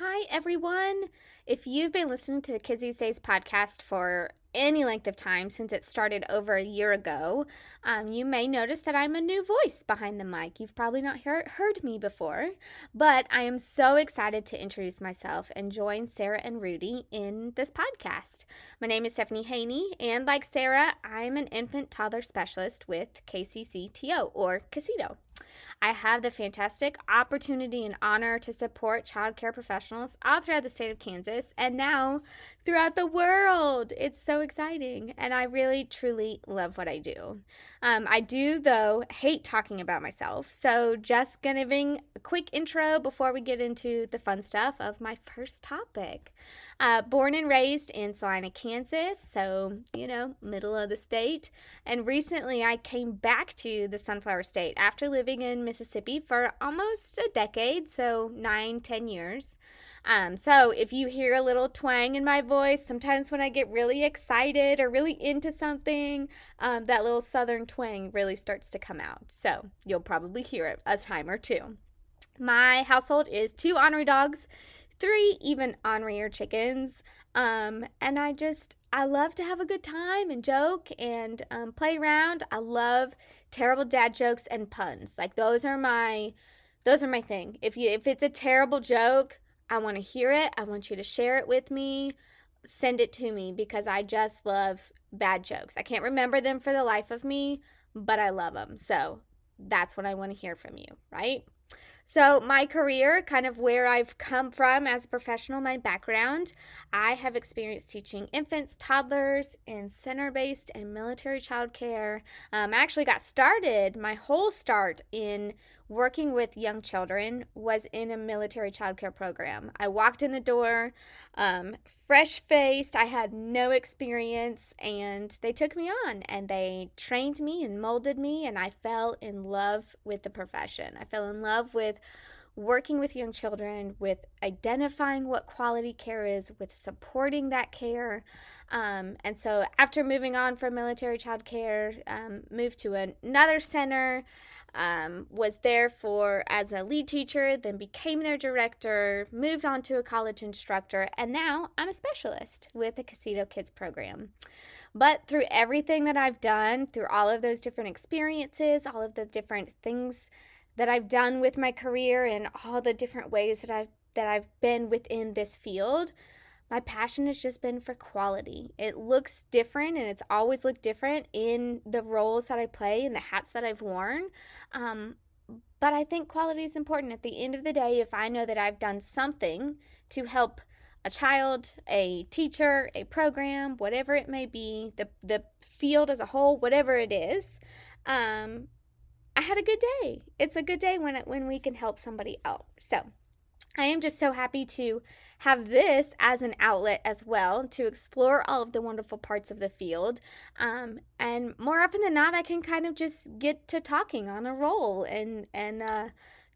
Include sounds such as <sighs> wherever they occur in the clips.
Hi. Hi, everyone. If you've been listening to the Kids These Days podcast for any length of time since it started over a year ago, um, you may notice that I'm a new voice behind the mic. You've probably not hear- heard me before, but I am so excited to introduce myself and join Sarah and Rudy in this podcast. My name is Stephanie Haney, and like Sarah, I'm an infant toddler specialist with KCCTO or Casito. I have the fantastic opportunity and honor to support childcare professionals all throughout the state of Kansas and now throughout the world. It's so exciting, and I really, truly love what I do. Um, I do, though, hate talking about myself. So, just giving a quick intro before we get into the fun stuff of my first topic. Uh, born and raised in Salina, Kansas, so, you know, middle of the state. And recently I came back to the Sunflower State after living in Mississippi for almost a decade, so nine, ten years. Um, so if you hear a little twang in my voice, sometimes when I get really excited or really into something, um, that little southern twang really starts to come out. So you'll probably hear it a time or two. My household is two ornery dogs three even ornerier chickens. Um, and I just, I love to have a good time and joke and um, play around. I love terrible dad jokes and puns. Like those are my, those are my thing. If you, if it's a terrible joke, I want to hear it. I want you to share it with me. Send it to me because I just love bad jokes. I can't remember them for the life of me, but I love them. So that's what I want to hear from you, right? So, my career, kind of where I've come from as a professional, my background, I have experience teaching infants, toddlers, in center based and military childcare. Um, I actually got started, my whole start in working with young children was in a military childcare program. I walked in the door, um, fresh faced, I had no experience, and they took me on and they trained me and molded me, and I fell in love with the profession. I fell in love with working with young children, with identifying what quality care is, with supporting that care. Um, and so, after moving on from military child care, um, moved to another center um, was there for as a lead teacher, then became their director, moved on to a college instructor, and now I'm a specialist with the Casito Kids program. But through everything that I've done, through all of those different experiences, all of the different things that I've done with my career, and all the different ways that I've that I've been within this field, my passion has just been for quality. It looks different and it's always looked different in the roles that I play and the hats that I've worn. Um, but I think quality is important. At the end of the day, if I know that I've done something to help a child, a teacher, a program, whatever it may be, the, the field as a whole, whatever it is, um, I had a good day. It's a good day when it, when we can help somebody out. So I am just so happy to have this as an outlet as well to explore all of the wonderful parts of the field. Um, and more often than not, I can kind of just get to talking on a roll and and uh,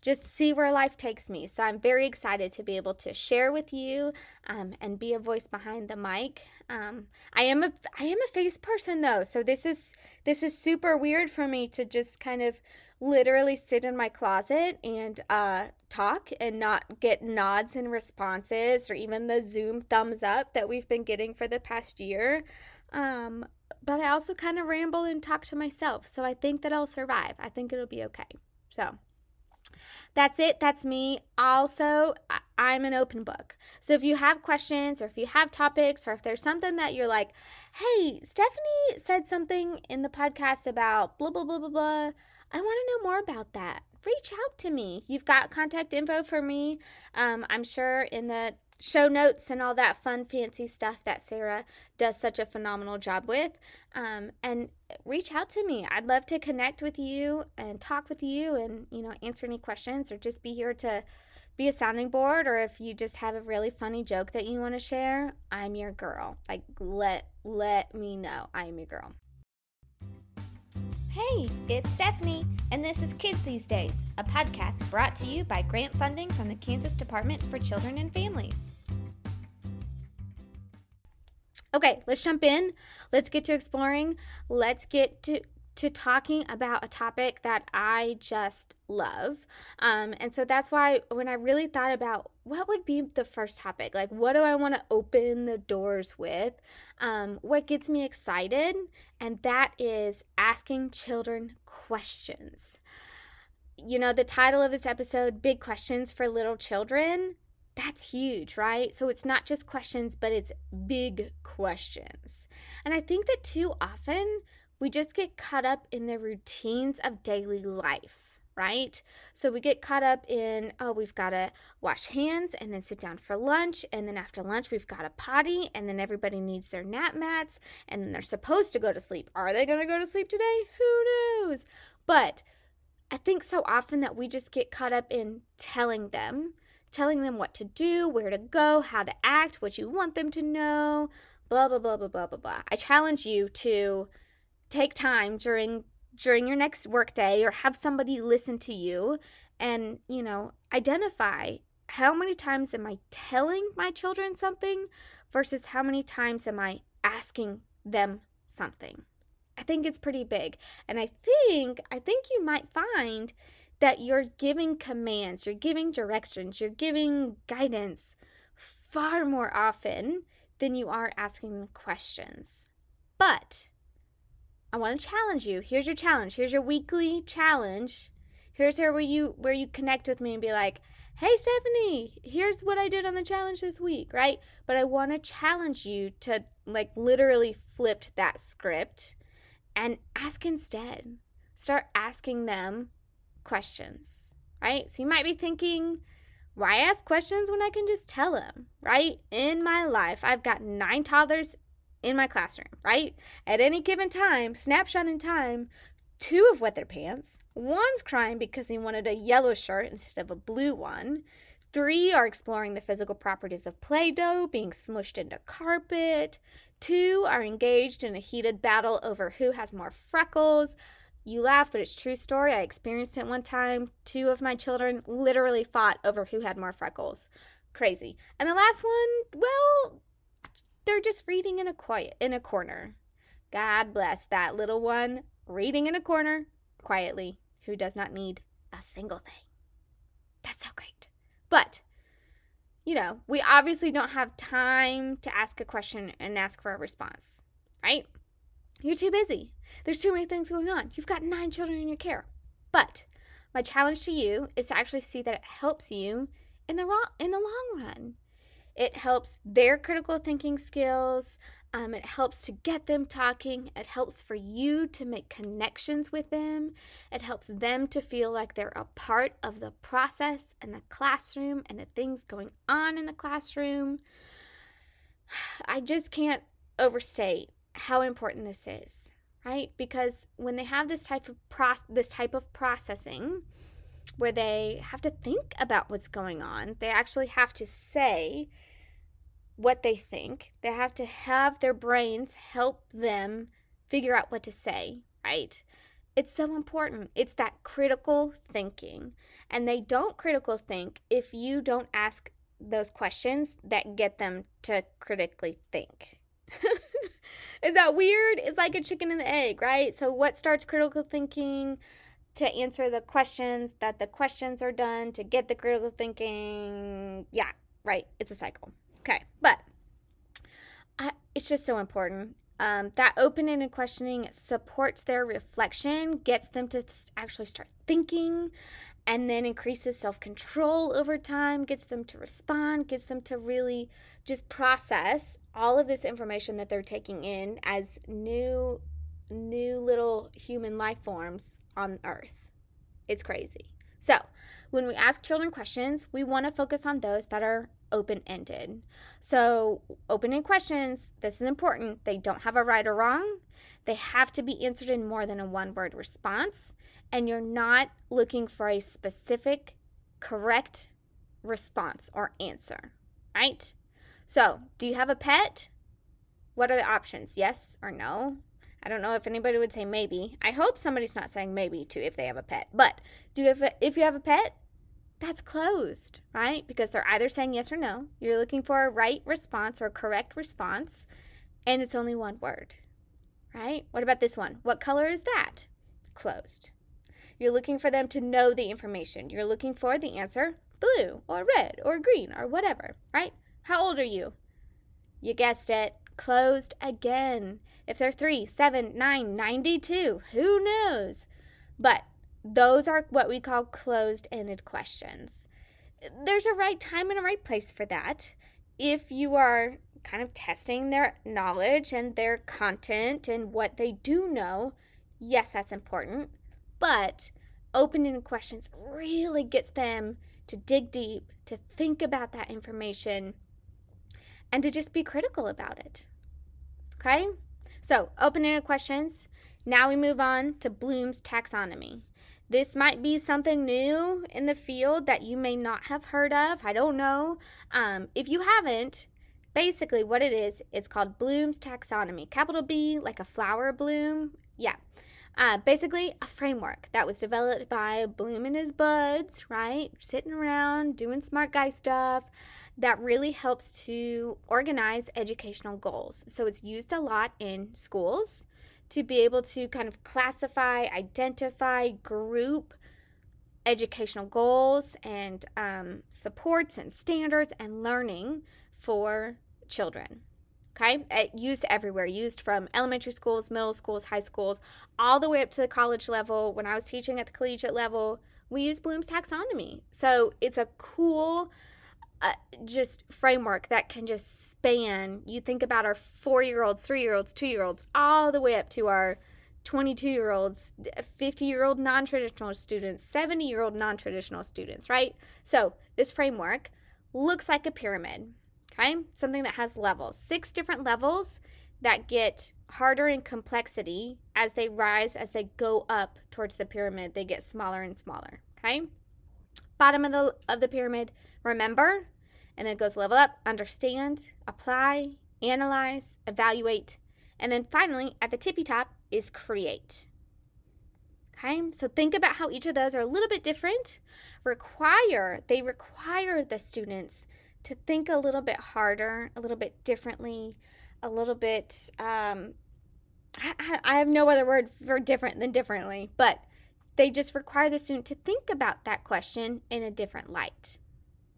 just see where life takes me. So I'm very excited to be able to share with you um, and be a voice behind the mic. Um, I am a I am a face person though, so this is this is super weird for me to just kind of literally sit in my closet and uh, talk and not get nods and responses or even the Zoom thumbs up that we've been getting for the past year. Um, but I also kind of ramble and talk to myself. So I think that I'll survive. I think it'll be okay. So that's it. That's me. Also, I'm an open book. So if you have questions or if you have topics or if there's something that you're like, hey, Stephanie said something in the podcast about blah, blah, blah, blah, blah. I want to know more about that. Reach out to me. You've got contact info for me. Um, I'm sure in the show notes and all that fun, fancy stuff that Sarah does such a phenomenal job with. Um, and reach out to me. I'd love to connect with you and talk with you and, you know, answer any questions or just be here to be a sounding board or if you just have a really funny joke that you want to share, I'm your girl. Like let let me know. I am your girl. Hey, it's Stephanie, and this is Kids These Days, a podcast brought to you by grant funding from the Kansas Department for Children and Families. Okay, let's jump in. Let's get to exploring. Let's get to to talking about a topic that I just love. Um, and so that's why when I really thought about what would be the first topic, like what do I want to open the doors with, um, what gets me excited, and that is asking children questions. You know, the title of this episode, Big Questions for Little Children, that's huge, right? So it's not just questions, but it's big questions. And I think that too often we just get caught up in the routines of daily life, right? So we get caught up in, oh, we've got to wash hands and then sit down for lunch. And then after lunch, we've got a potty. And then everybody needs their nap mats. And then they're supposed to go to sleep. Are they going to go to sleep today? Who knows? But I think so often that we just get caught up in telling them, telling them what to do, where to go, how to act, what you want them to know, blah, blah, blah, blah, blah, blah, blah. I challenge you to take time during during your next workday or have somebody listen to you and, you know, identify how many times am I telling my children something versus how many times am I asking them something. I think it's pretty big. And I think I think you might find that you're giving commands, you're giving directions, you're giving guidance far more often than you are asking questions. But I want to challenge you. Here's your challenge. Here's your weekly challenge. Here's where you where you connect with me and be like, "Hey Stephanie, here's what I did on the challenge this week," right? But I want to challenge you to like literally flip that script and ask instead. Start asking them questions, right? So you might be thinking, why ask questions when I can just tell them, right? In my life, I've got nine toddlers in my classroom, right? At any given time, snapshot in time, two have wet their pants. One's crying because he wanted a yellow shirt instead of a blue one. Three are exploring the physical properties of Play Doh being smushed into carpet. Two are engaged in a heated battle over who has more freckles. You laugh, but it's true story. I experienced it one time. Two of my children literally fought over who had more freckles. Crazy. And the last one, well, they're just reading in a quiet in a corner. God bless that little one reading in a corner quietly who does not need a single thing. That's so great. But you know, we obviously don't have time to ask a question and ask for a response, right? You're too busy. There's too many things going on. You've got nine children in your care. But my challenge to you is to actually see that it helps you in the wrong, in the long run. It helps their critical thinking skills. Um, it helps to get them talking. It helps for you to make connections with them. It helps them to feel like they're a part of the process and the classroom and the things going on in the classroom. <sighs> I just can't overstate how important this is, right? Because when they have this type of pro- this type of processing, where they have to think about what's going on. They actually have to say what they think. They have to have their brains help them figure out what to say, right? It's so important. It's that critical thinking. And they don't critical think if you don't ask those questions that get them to critically think. <laughs> Is that weird? It's like a chicken and the egg, right? So, what starts critical thinking? to answer the questions that the questions are done to get the critical thinking. Yeah, right. It's a cycle. Okay, but I, it's just so important. Um, that open-ended questioning supports their reflection, gets them to actually start thinking, and then increases self-control over time, gets them to respond, gets them to really just process all of this information that they're taking in as new new little human life forms on earth. It's crazy. So, when we ask children questions, we want to focus on those that are open ended. So, open ended questions, this is important. They don't have a right or wrong, they have to be answered in more than a one word response. And you're not looking for a specific, correct response or answer, right? So, do you have a pet? What are the options? Yes or no? I don't know if anybody would say maybe. I hope somebody's not saying maybe to if they have a pet. But do you have a, if you have a pet, that's closed, right? Because they're either saying yes or no. You're looking for a right response or a correct response, and it's only one word, right? What about this one? What color is that? Closed. You're looking for them to know the information. You're looking for the answer blue or red or green or whatever, right? How old are you? You guessed it. Closed again. If they're three, seven, nine, 92, who knows? But those are what we call closed ended questions. There's a right time and a right place for that. If you are kind of testing their knowledge and their content and what they do know, yes, that's important. But open-ended questions really gets them to dig deep, to think about that information, and to just be critical about it. Okay? So, open-ended questions. Now we move on to Bloom's taxonomy. This might be something new in the field that you may not have heard of. I don't know. Um, if you haven't, basically what it is, it's called Bloom's taxonomy. Capital B, like a flower bloom. Yeah. Uh, basically, a framework that was developed by Bloom and his buds, right? Sitting around doing smart guy stuff that really helps to organize educational goals. So it's used a lot in schools to be able to kind of classify, identify, group educational goals and um, supports and standards and learning for children. Okay, it used everywhere, used from elementary schools, middle schools, high schools, all the way up to the college level. When I was teaching at the collegiate level, we use Bloom's taxonomy. So it's a cool, just framework that can just span. You think about our four year olds, three year olds, two year olds, all the way up to our 22 year olds, 50 year old non traditional students, 70 year old non traditional students, right? So this framework looks like a pyramid okay? Something that has levels, six different levels that get harder in complexity as they rise, as they go up towards the pyramid, they get smaller and smaller, okay? Bottom of the, of the pyramid, remember, and then it goes level up, understand, apply, analyze, evaluate, and then finally at the tippy top is create. Okay, so think about how each of those are a little bit different. Require, they require the students to think a little bit harder, a little bit differently, a little bit. Um, I, I have no other word for different than differently, but they just require the student to think about that question in a different light.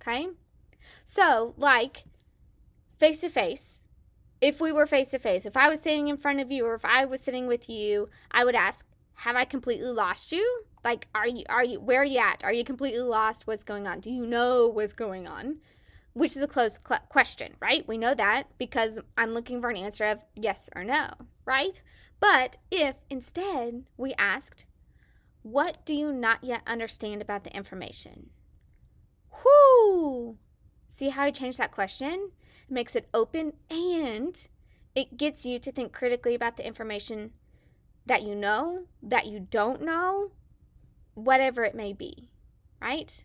Okay? So, like face to face, if we were face to face, if I was sitting in front of you or if I was sitting with you, I would ask, Have I completely lost you? Like, are you, are you, where are you at? Are you completely lost? What's going on? Do you know what's going on? which is a closed cl- question, right? We know that because I'm looking for an answer of yes or no, right? But if instead we asked, what do you not yet understand about the information? Whoo! See how I changed that question? It makes it open and it gets you to think critically about the information that you know, that you don't know, whatever it may be, right?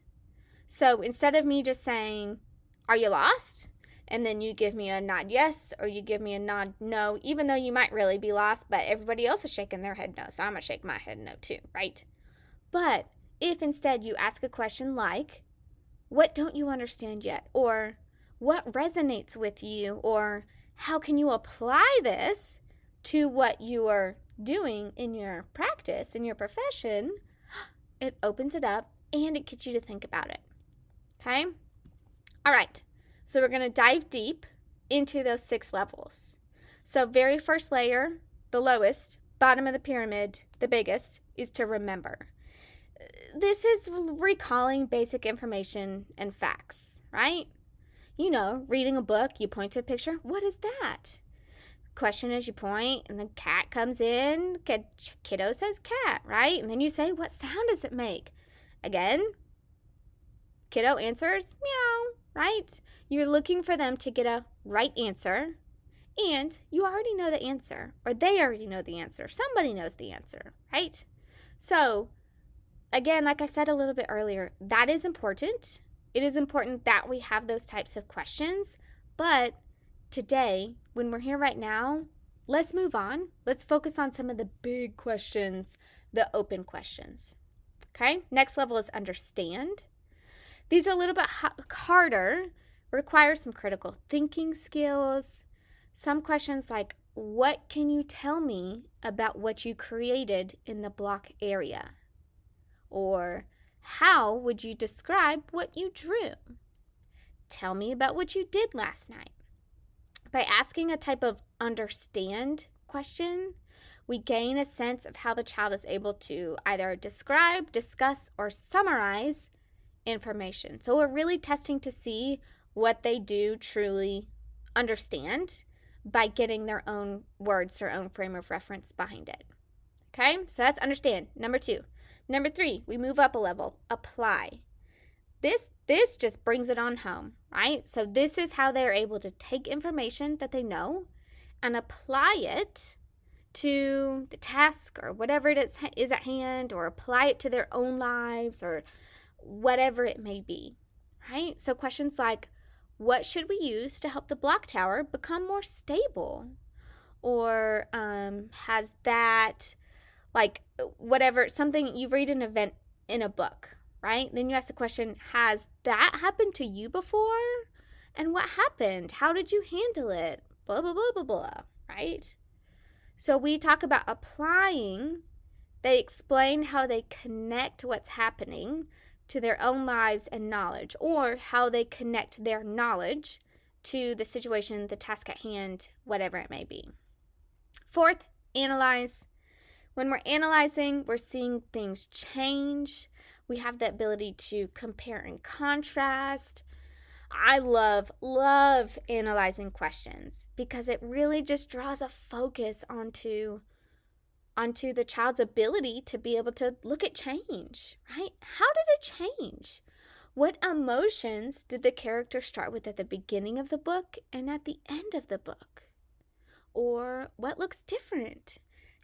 So instead of me just saying, are you lost? And then you give me a nod yes, or you give me a nod no, even though you might really be lost, but everybody else is shaking their head no. So I'm going to shake my head no too, right? But if instead you ask a question like, What don't you understand yet? Or what resonates with you? Or how can you apply this to what you are doing in your practice, in your profession? <gasps> It opens it up and it gets you to think about it. Okay? All right, so we're going to dive deep into those six levels. So, very first layer, the lowest, bottom of the pyramid, the biggest, is to remember. This is recalling basic information and facts, right? You know, reading a book, you point to a picture. What is that? Question as you point, and the cat comes in. Kiddo says cat, right? And then you say, What sound does it make? Again, kiddo answers meow right? You're looking for them to get a right answer, and you already know the answer, or they already know the answer. Somebody knows the answer, right? So, again, like I said a little bit earlier, that is important. It is important that we have those types of questions, but today, when we're here right now, let's move on. Let's focus on some of the big questions, the open questions. Okay, next level is understand. These are a little bit harder, require some critical thinking skills. Some questions like, what can you tell me about what you created in the block area? Or how would you describe what you drew? Tell me about what you did last night. By asking a type of understand question, we gain a sense of how the child is able to either describe, discuss, or summarize information. So we're really testing to see what they do truly understand by getting their own words, their own frame of reference behind it. Okay, so that's understand. Number two. Number three, we move up a level, apply. This this just brings it on home, right? So this is how they're able to take information that they know and apply it to the task or whatever it is, is at hand or apply it to their own lives or whatever it may be, right? So questions like what should we use to help the block tower become more stable? Or um, has that, like, uh, whatever, something you read an event in a book, right? Then you ask the question, has that happened to you before? And what happened? How did you handle it? Blah, blah, blah, blah, blah, right? So we talk about applying. They explain how they connect what's happening to their own lives and knowledge, or how they connect their knowledge to the situation, the task at hand, whatever it may be. Fourth, analyze. When we're analyzing, we're seeing things change. We have the ability to compare and contrast. I love, love analyzing questions because it really just draws a focus onto onto the child's ability to be able to look at change, right? How did it change? What emotions did the character start with at the beginning of the book and at the end of the book? Or what looks different?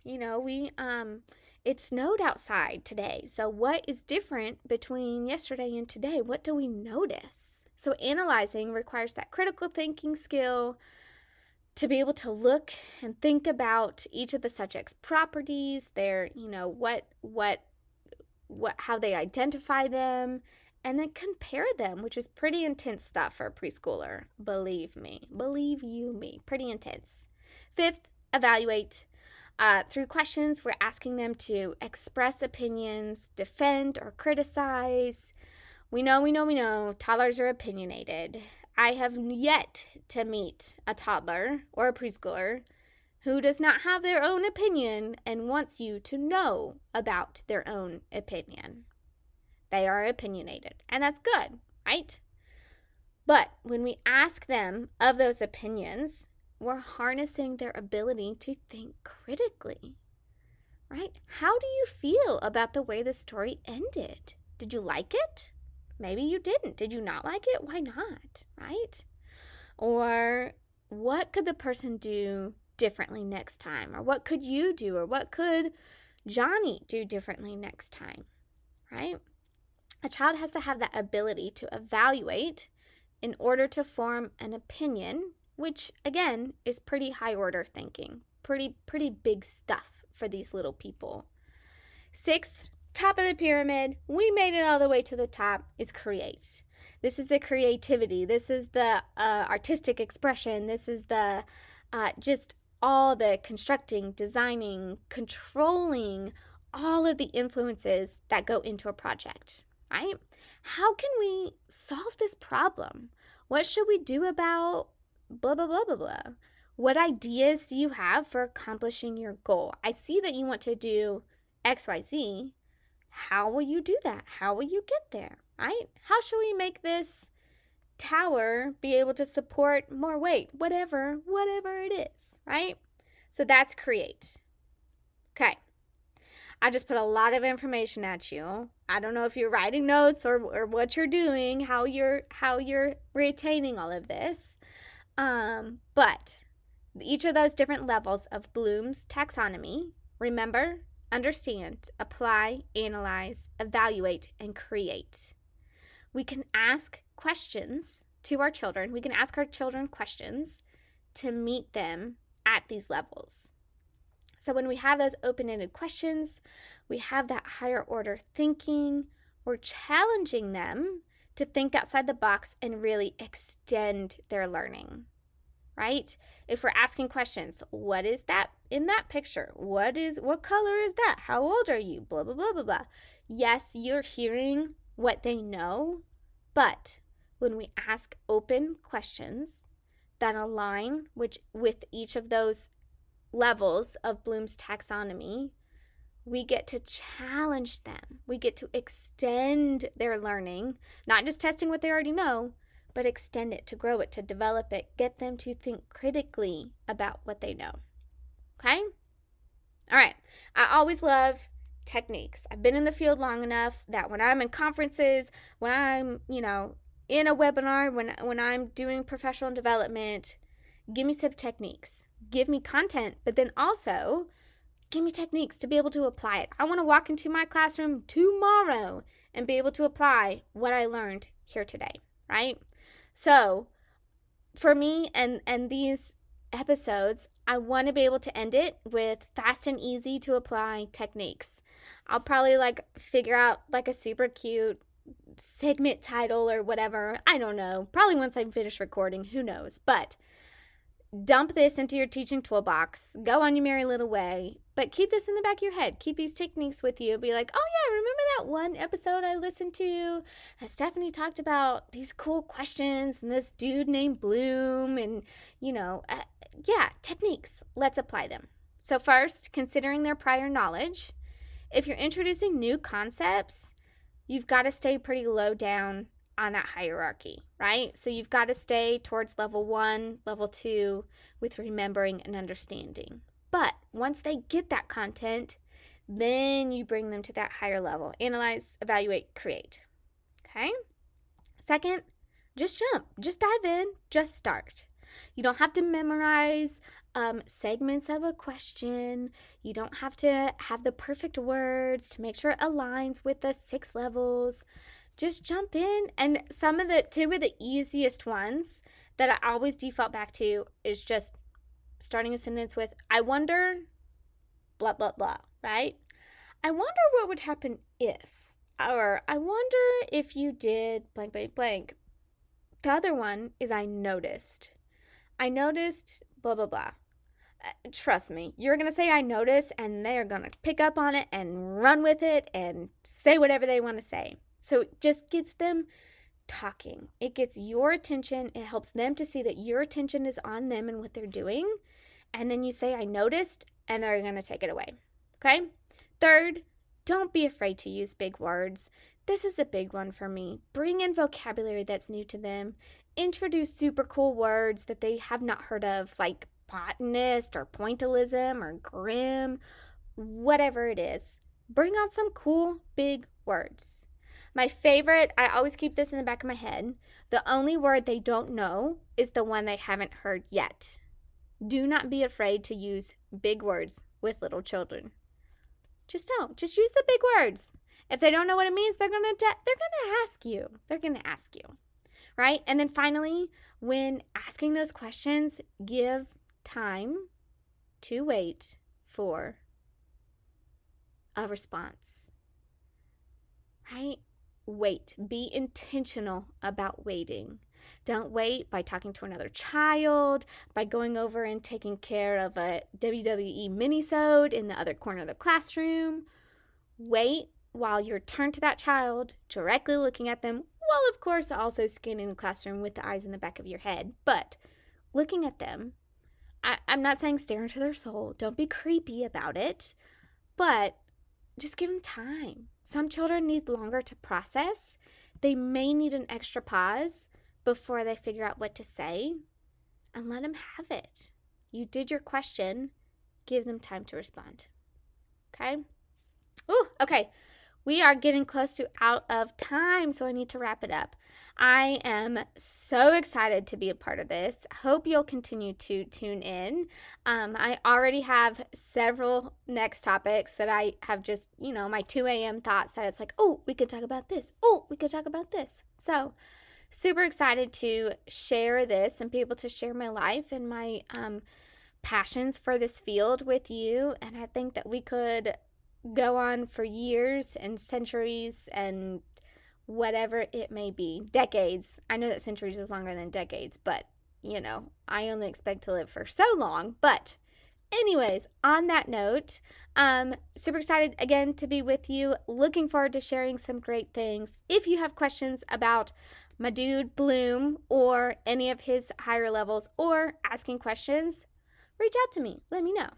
You know, we um it snowed outside today. So what is different between yesterday and today? What do we notice? So analyzing requires that critical thinking skill, to be able to look and think about each of the subject's properties, their, you know, what what what how they identify them and then compare them, which is pretty intense stuff for a preschooler. Believe me, believe you me, pretty intense. Fifth, evaluate. Uh, through questions, we're asking them to express opinions, defend or criticize. We know, we know, we know, toddlers are opinionated. I have yet to meet a toddler or a preschooler who does not have their own opinion and wants you to know about their own opinion. They are opinionated, and that's good, right? But when we ask them of those opinions, we're harnessing their ability to think critically, right? How do you feel about the way the story ended? Did you like it? Maybe you didn't. Did you not like it? Why not? Right? Or what could the person do differently next time? Or what could you do? Or what could Johnny do differently next time? Right? A child has to have that ability to evaluate in order to form an opinion, which again is pretty high order thinking. Pretty pretty big stuff for these little people. Sixth, top of the pyramid, we made it all the way to the top, is create. This is the creativity. This is the uh, artistic expression. This is the uh, just all the constructing, designing, controlling, all of the influences that go into a project, right? How can we solve this problem? What should we do about blah, blah, blah, blah, blah? What ideas do you have for accomplishing your goal? I see that you want to do XYZ, how will you do that? How will you get there? Right? How shall we make this tower be able to support more weight? Whatever, whatever it is, right? So that's create. Okay. I just put a lot of information at you. I don't know if you're writing notes or, or what you're doing, how you're how you're retaining all of this. Um, but each of those different levels of Bloom's taxonomy, remember, understand, apply, analyze, evaluate, and create. We can ask questions to our children. We can ask our children questions to meet them at these levels. So when we have those open ended questions, we have that higher order thinking, we're challenging them to think outside the box and really extend their learning. right? If we're asking questions, what is that in that picture? What is what color is that? How old are you? Blah blah blah blah blah. Yes, you're hearing what they know, but when we ask open questions that align which with each of those levels of Bloom's taxonomy, we get to challenge them. We get to extend their learning, not just testing what they already know, but extend it, to grow it, to develop it, get them to think critically about what they know. Okay? All right. I always love techniques. I've been in the field long enough that when I'm in conferences, when I'm, you know, in a webinar, when when I'm doing professional development, give me some techniques. Give me content, but then also give me techniques to be able to apply it. I want to walk into my classroom tomorrow and be able to apply what I learned here today, right? So, for me and and these episodes, I want to be able to end it with fast and easy to apply techniques. I'll probably like figure out like a super cute segment title or whatever. I don't know. Probably once I'm finished recording, who knows. But dump this into your teaching toolbox. Go on your merry little way. But keep this in the back of your head. Keep these techniques with you. Be like, oh, yeah, remember that one episode I listened to Stephanie talked about these cool questions and this dude named Bloom and, you know, uh, yeah, techniques. Let's apply them. So, first, considering their prior knowledge, if you're introducing new concepts, you've got to stay pretty low down on that hierarchy, right? So you've got to stay towards level one, level two with remembering and understanding. But once they get that content, then you bring them to that higher level. Analyze, evaluate, create. Okay? Second, just jump, just dive in, just start. You don't have to memorize um, segments of a question. You don't have to have the perfect words to make sure it aligns with the six levels. Just jump in. And some of the two of the easiest ones that I always default back to is just starting a sentence with, I wonder, blah, blah, blah, right? I wonder what would happen if, or I wonder if you did blank, blank, blank. The other one is I noticed. I noticed blah, blah, blah. Uh, trust me, you're going to say I noticed, and they're going to pick up on it and run with it and say whatever they want to say. So it just gets them talking. It gets your attention. It helps them to see that your attention is on them and what they're doing. And then you say, I noticed, and they're going to take it away. Okay? Third, don't be afraid to use big words. This is a big one for me. Bring in vocabulary that's new to them. Introduce super cool words that they have not heard of, like botanist or pointillism or grim, whatever it is. Bring on some cool big words. My favorite, I always keep this in the back of my head. The only word they don't know is the one they haven't heard yet. Do not be afraid to use big words with little children. Just don't. Just use the big words. If they don't know what it means, they're gonna de- they're gonna ask you. They're gonna ask you, right? And then finally, when asking those questions, give time to wait for a response. Right? Wait. Be intentional about waiting. Don't wait by talking to another child, by going over and taking care of a WWE minisode in the other corner of the classroom. Wait while you're turned to that child, directly looking at them, while of course also scanning the classroom with the eyes in the back of your head. But looking at them, I, I'm not saying stare into their soul. Don't be creepy about it, but just give them time. Some children need longer to process. They may need an extra pause before they figure out what to say and let them have it. You did your question, give them time to respond. Okay? Ooh, okay. We are getting close to out of time, so I need to wrap it up. I am so excited to be a part of this. Hope you'll continue to tune in. Um, I already have several next topics that I have just, you know, my 2 a.m. thoughts that it's like, oh, we could talk about this. Oh, we could talk about this. So, super excited to share this and be able to share my life and my um, passions for this field with you. And I think that we could go on for years and centuries and whatever it may be decades. I know that centuries is longer than decades, but you know, I only expect to live for so long. But, anyways, on that note, um, super excited again to be with you. Looking forward to sharing some great things. If you have questions about my dude Bloom or any of his higher levels or asking questions, reach out to me. Let me know.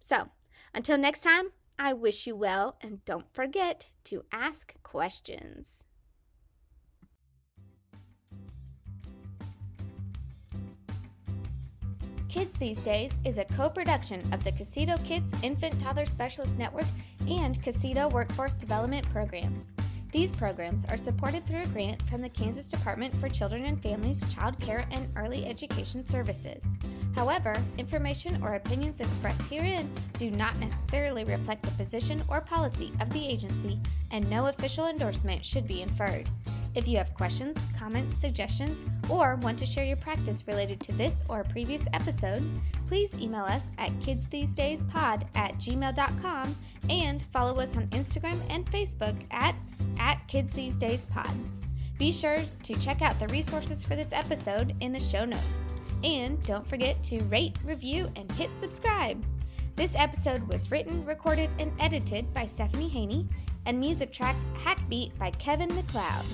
So, until next time, I wish you well and don't forget to ask questions. Kids These Days is a co production of the Casito Kids Infant Toddler Specialist Network and Casito Workforce Development Programs. These programs are supported through a grant from the Kansas Department for Children and Families Child Care and Early Education Services. However, information or opinions expressed herein do not necessarily reflect the position or policy of the agency, and no official endorsement should be inferred. If you have questions, comments, suggestions, or want to share your practice related to this or a previous episode, please email us at kidsthesedayspod at gmail.com and follow us on Instagram and Facebook at, at kidsthesedayspod. Be sure to check out the resources for this episode in the show notes. And don't forget to rate, review, and hit subscribe. This episode was written, recorded, and edited by Stephanie Haney, and music track Hackbeat by Kevin MacLeod.